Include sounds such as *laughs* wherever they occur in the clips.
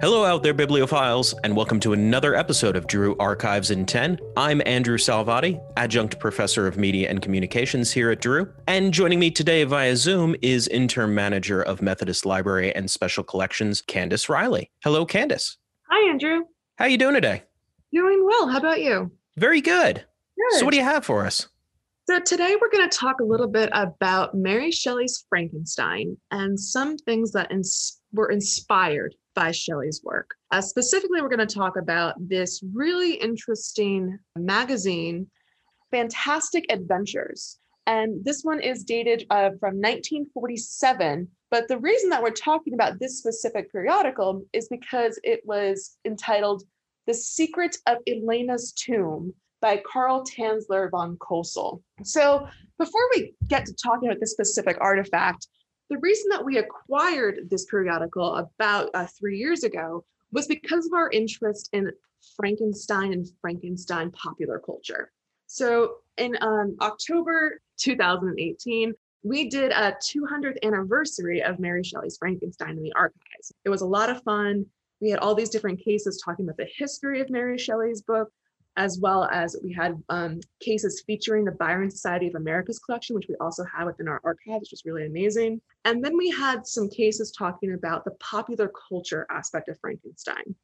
Hello, out there, bibliophiles, and welcome to another episode of Drew Archives in 10. I'm Andrew Salvati, adjunct professor of media and communications here at Drew. And joining me today via Zoom is interim manager of Methodist Library and Special Collections, Candace Riley. Hello, Candace. Hi, Andrew. How you doing today? Doing well. How about you? Very good. Good. So, what do you have for us? So today we're going to talk a little bit about Mary Shelley's Frankenstein and some things that ins- were inspired by Shelley's work. Uh, specifically, we're going to talk about this really interesting magazine, Fantastic Adventures. And this one is dated uh, from 1947. But the reason that we're talking about this specific periodical is because it was entitled The Secret of Elena's Tomb by Carl Tanzler von Cosel. So before we get to talking about this specific artifact, the reason that we acquired this periodical about uh, three years ago was because of our interest in Frankenstein and Frankenstein popular culture. So in um, October 2018, we did a 200th anniversary of Mary Shelley's Frankenstein in the archives. It was a lot of fun. We had all these different cases talking about the history of Mary Shelley's book, as well as we had um, cases featuring the Byron Society of America's collection, which we also have within our archives, which was really amazing. And then we had some cases talking about the popular culture aspect of Frankenstein.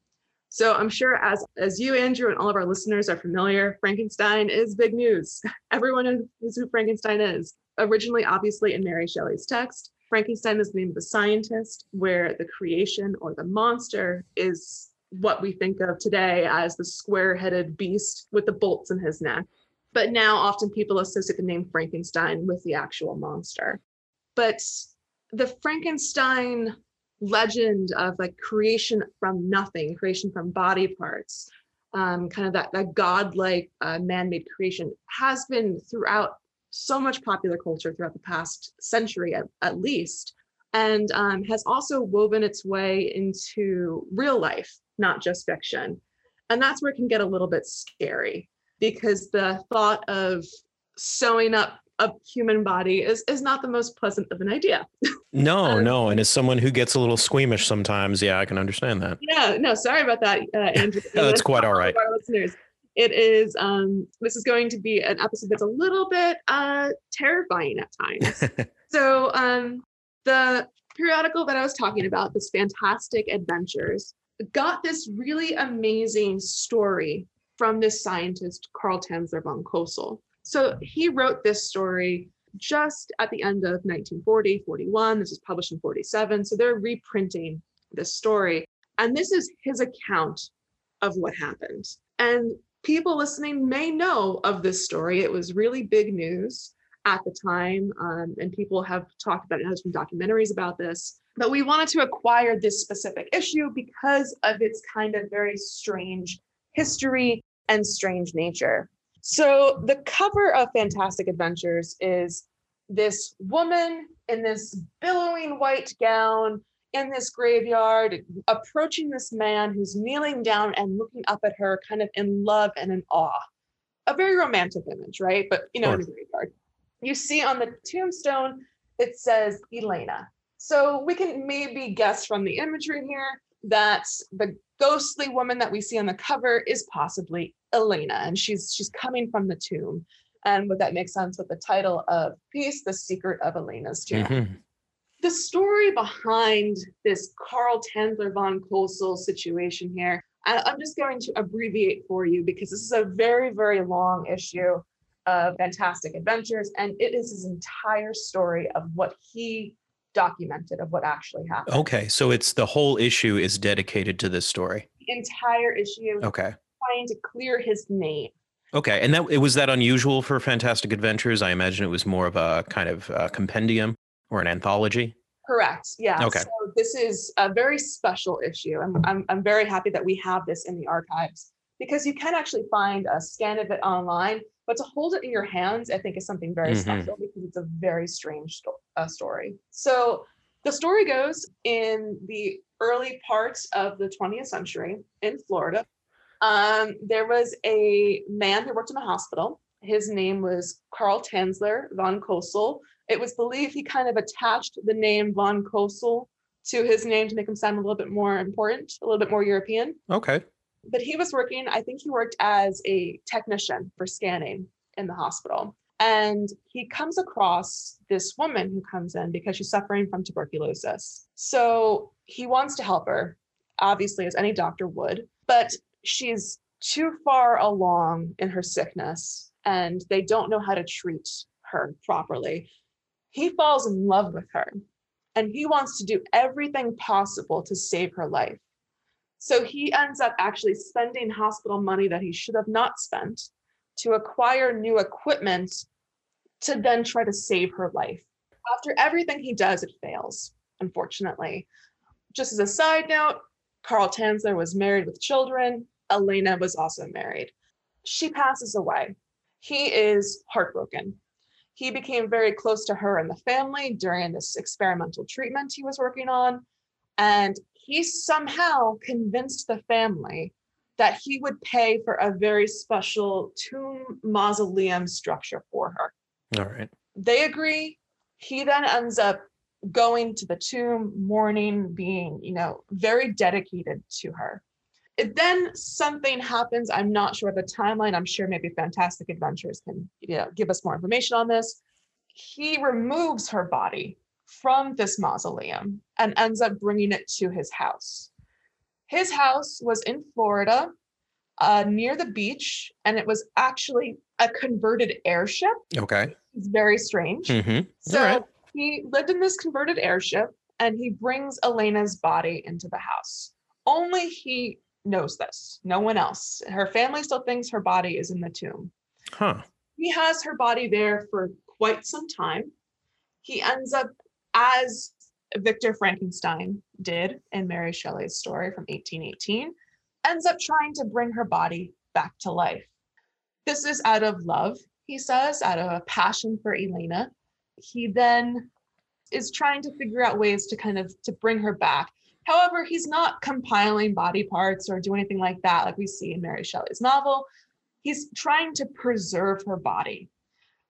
So I'm sure as, as you, Andrew, and all of our listeners are familiar, Frankenstein is big news. *laughs* Everyone knows who Frankenstein is. Originally, obviously, in Mary Shelley's text, Frankenstein is the name of the scientist, where the creation or the monster is what we think of today as the square headed beast with the bolts in his neck. But now often people associate the name Frankenstein with the actual monster. But the Frankenstein legend of like creation from nothing, creation from body parts, um, kind of that, that godlike uh, man made creation has been throughout so much popular culture throughout the past century at, at least, and um, has also woven its way into real life not just fiction. And that's where it can get a little bit scary because the thought of sewing up a human body is, is not the most pleasant of an idea. *laughs* No, Um, no. And as someone who gets a little squeamish sometimes, yeah, I can understand that. yeah, no, sorry about that, uh, *laughs* Andrew. That's quite all right. Our listeners. It is, um, this is going to be an episode that's a little bit uh, terrifying at times. *laughs* so um, the periodical that I was talking about, this fantastic adventures, got this really amazing story from this scientist, Carl Tanzler von Cosel. So he wrote this story just at the end of 1940, 41. This was published in 47. So they're reprinting this story. And this is his account of what happened. And people listening may know of this story. It was really big news at the time, um, and people have talked about it. There's been documentaries about this. But we wanted to acquire this specific issue because of its kind of very strange history and strange nature. So the cover of Fantastic Adventures is this woman in this billowing white gown in this graveyard approaching this man who's kneeling down and looking up at her kind of in love and in awe. A very romantic image, right? But you know, in a graveyard. You see on the tombstone, it says Elena. So we can maybe guess from the imagery here that the ghostly woman that we see on the cover is possibly Elena, and she's she's coming from the tomb. And would that make sense with the title of piece, The Secret of Elena's Tomb? Mhm. the story behind this Carl Tanzler von Cosel situation here, I'm just going to abbreviate for you because this is a very, very long issue of Fantastic Adventures, and it is his entire story of what he documented of what actually happened. Okay. So it's the whole issue is dedicated to this story. The entire issue Okay. trying to clear his name. Okay. And that it was that unusual for Fantastic Adventures. I imagine it was more of a kind of uh compendium or an anthology. Correct. Yeah. Okay. So this is a very special issue. I'm, I'm, I'm very happy that we have this in the archives because you can actually find a scan of it online, but to hold it in your hands, I think is something very Mhm. special because it's a very strange sto- uh, story. So the story goes in the early parts of the 20th century in Florida. Um, there was a man who worked in a hospital. His name was Carl Tanzler von Cosel. It was believed he kind of attached the name von Cosel to his name to make him sound a little bit more important, a little bit more European. Okay. But he was working, I think he worked as a technician for scanning in the hospital. And he comes across this woman who comes in because she's suffering from tuberculosis. So he wants to help her, obviously, as any doctor would, but she's too far along in her sickness and they don't know how to treat her properly. He falls in love with her and he wants to do everything possible to save her life. So he ends up actually spending hospital money that he should have not spent to acquire new equipment to then try to save her life. After everything he does, it fails, unfortunately. Just as a side note, Carl Tanzler was married with children. Elena was also married. She passes away. He is heartbroken. He became very close to her and the family during this experimental treatment he was working on. And he somehow convinced the family that he would pay for a very special tomb mausoleum structure for her. All right. They agree. He then ends up going to the tomb, mourning, being, you know, very dedicated to her. It, then something happens. I'm not sure the timeline. I'm sure maybe Fantastic Adventures can you know, give us more information on this. He removes her body from this mausoleum and ends up bringing it to his house. His house was in Florida, uh, near the beach, and it was actually a converted airship. Okay. It's very strange. Mm-hmm. So right. he lived in this converted airship and he brings Elena's body into the house. Only he knows this, no one else. Her family still thinks her body is in the tomb. Huh. He has her body there for quite some time. He ends up, as Victor Frankenstein did in Mary Shelley's story from 1818, ends up trying to bring her body back to life. This is out of love, he says, out of a passion for Elena. He then is trying to figure out ways to kind of to bring her back. However, he's not compiling body parts or do anything like that, like we see in Mary Shelley's novel. He's trying to preserve her body.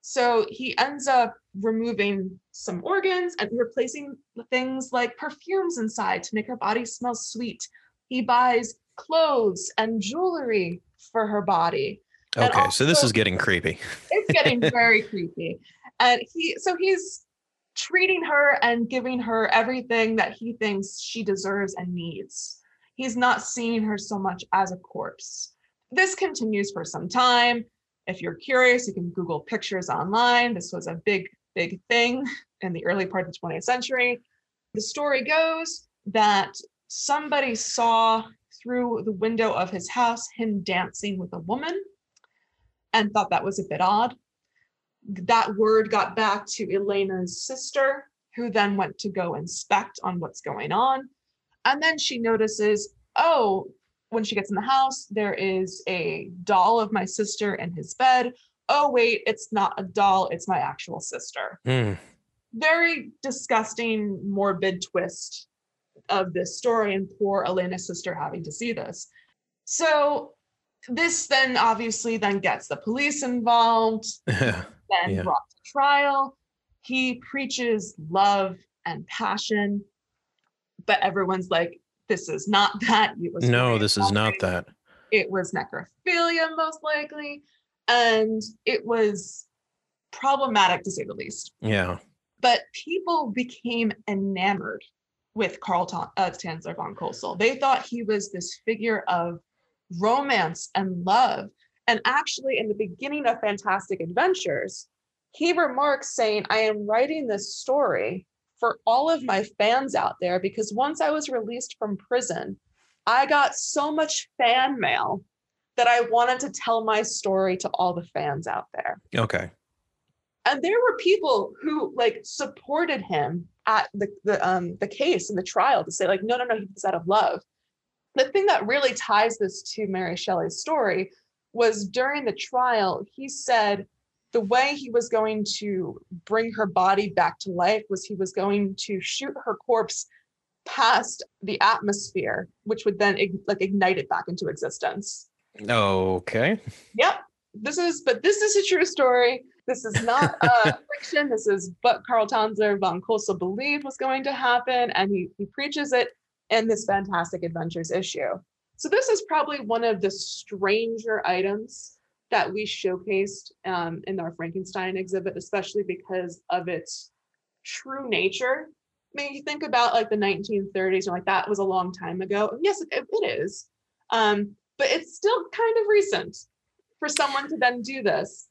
So he ends up removing some organs and replacing things like perfumes inside to make her body smell sweet. He buys clothes and jewelry for her body. Okay. So this is getting creepy. it's getting *laughs* very creepy. And he, so he's treating her and giving her everything that he thinks she deserves and needs. He's not seeing her so much as a corpse. This continues for some time. If you're curious, you can Google pictures online. This was a big, big thing in the early part of the 20th century. The story goes that somebody saw through the window of his house him dancing with a woman and thought that was a bit odd. That word got back to Elena's sister, who then went to go inspect on what's going on. And then she notices, oh, when she gets in the house, there is a doll of my sister in his bed. Oh, wait, it's not a doll, it's my actual sister. Hmm. Very disgusting, morbid twist of this story, and poor Elena's sister having to see this. So, this then obviously then gets the police involved *laughs* then Yeah. brought to trial. He preaches love and passion, but everyone's like, this is not *laughs* that. It was no, this is not that. It was necrophilia, most likely. And it was problematic to say the least. Yeah. But people became enamored with Carl Ta- uh, Tanzler von Cosel. They thought he was this figure of romance and love. And actually, in the beginning of Fantastic Adventures, he remarks saying, I am writing this story for all of my fans out there because once I was released from prison, I got so much fan mail that I wanted to tell my story to all the fans out there Okay. and there were people who like supported him at the the um the case and the trial to say like no no no he's out of love the thing that really ties this to mary shelley's story was during the trial he said the way he was going to bring her body back to life was he was going to shoot her corpse past the atmosphere which would then like ignite it back into existence Okay. Yep. This is, but this is a true story. This is not uh, *laughs* fiction. This is what Carl Tanzler von Cosel believed was going to happen, and he, he preaches it in this Fantastic Adventures issue. So this is probably one of the stranger items that we showcased um, in our Frankenstein exhibit, especially because of its true nature. I mean, you think about like the 1930s, and like that was a long time ago. And yes, it, it is, um, but it's still kind of recent for someone to then do this.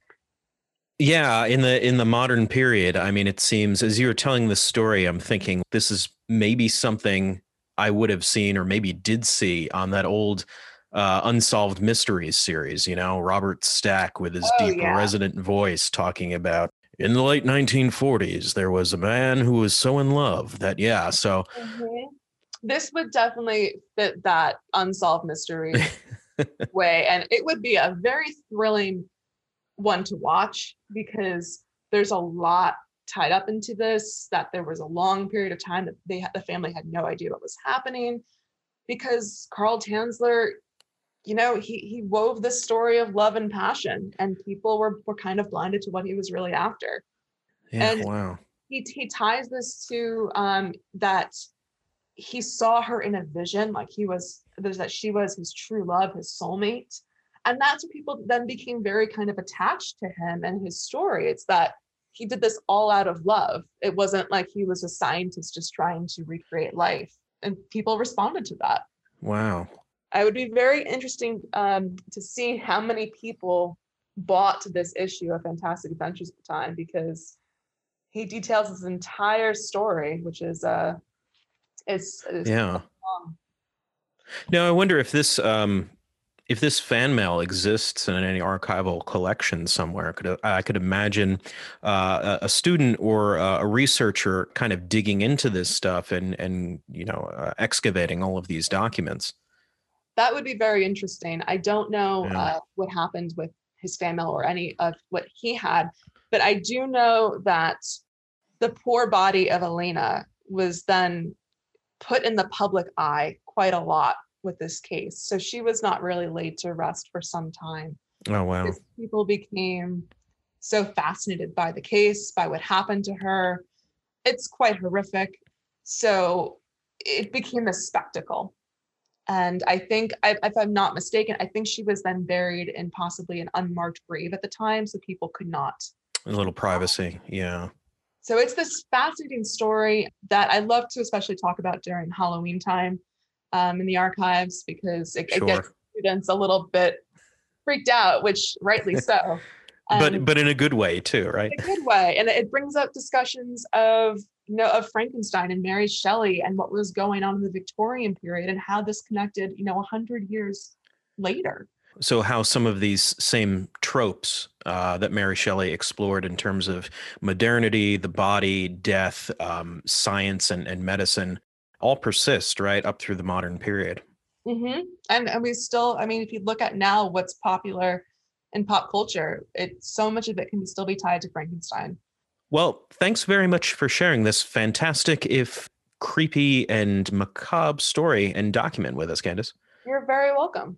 Yeah, in the in the modern period, I mean, it seems as you were telling this story, I'm thinking this is maybe something I would have seen or maybe did see on that old uh, Unsolved Mysteries series, you know, Robert Stack with his oh, deep yeah. resonant voice talking about in the late 1940s, there was a man who was so in love that, yeah. So mm-hmm. this would definitely fit that Unsolved Mystery *laughs* way. And it would be a very thrilling one to watch because there's a lot tied up into this that there was a long period of time that they had the family had no idea what was happening because Carl Tanzler you know he he wove this story of love and passion and people were were kind of blinded to what he was really after yeah and wow he, he ties this to um that he saw her in a vision like he was there's that she was his true love his soulmate and that's what people then became very kind of attached to him and his story it's that he did this all out of love. It wasn't like he was a scientist just trying to recreate life. And people responded to that. Wow. I would be very interesting um, to see how many people bought this issue of Fantastic Adventures at the time because he details his entire story, which is uh, it's, it's yeah. Long. Now I wonder if this um, if this fan mail exists in any archival collection somewhere, could I could imagine uh, a student or a researcher kind of digging into this stuff and and you know uh, excavating all of these documents. That would be very interesting. I don't know yeah. uh, what happened with his family or any of what he had, but I do know that the poor body of Elena was then put in the public eye quite a lot with this case. So she was not really laid to rest for some time. Oh, wow. People became so fascinated by the case, by what happened to her. It's quite horrific. So it became a spectacle. And I think, if I'm not mistaken, I think she was then buried in possibly an unmarked grave at the time, so people could not. A little privacy, yeah. So it's this fascinating story that I love to especially talk about during Halloween time um, in the archives because it, sure. it, gets students a little bit freaked out, which rightly *laughs* so. Um, but but in a good way too, right? a good way, and it brings up discussions of know of Frankenstein and Mary Shelley and what was going on in the Victorian period and how this connected, you know, a hundred years later. So, how some of these same tropes uh, that Mary Shelley explored in terms of modernity, the body, death, um, science, and, and medicine all persist right up through the modern period. Mm-hmm. And and we still, I mean, if you look at now what's popular in pop culture, it so much of it can still be tied to Frankenstein. Well, thanks very much for sharing this fantastic, if creepy and macabre story and document with us, Candace. You're very welcome.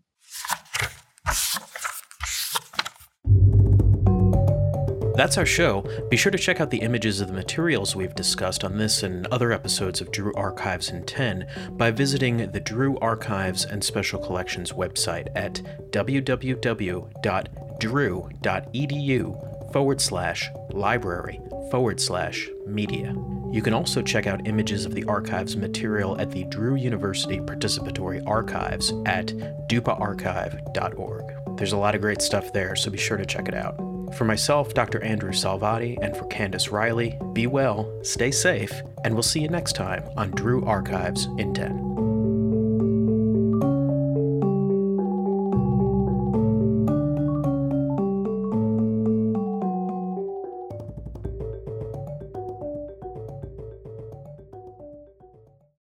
That's our show. Be sure to check out the images of the materials we've discussed on this and other episodes of Drew Archives in 10 by visiting the Drew Archives and Special Collections website at www.drew.edu forward slash library forward slash media. You can also check out images of the archives material at the Drew University Participatory Archives at dupaarchive.org. There's a lot of great stuff there, so be sure to check it out. For myself, Dr. Andrew Salvati, and for Candace Riley, be well, stay safe, and we'll see you next time on Drew Archives in 10.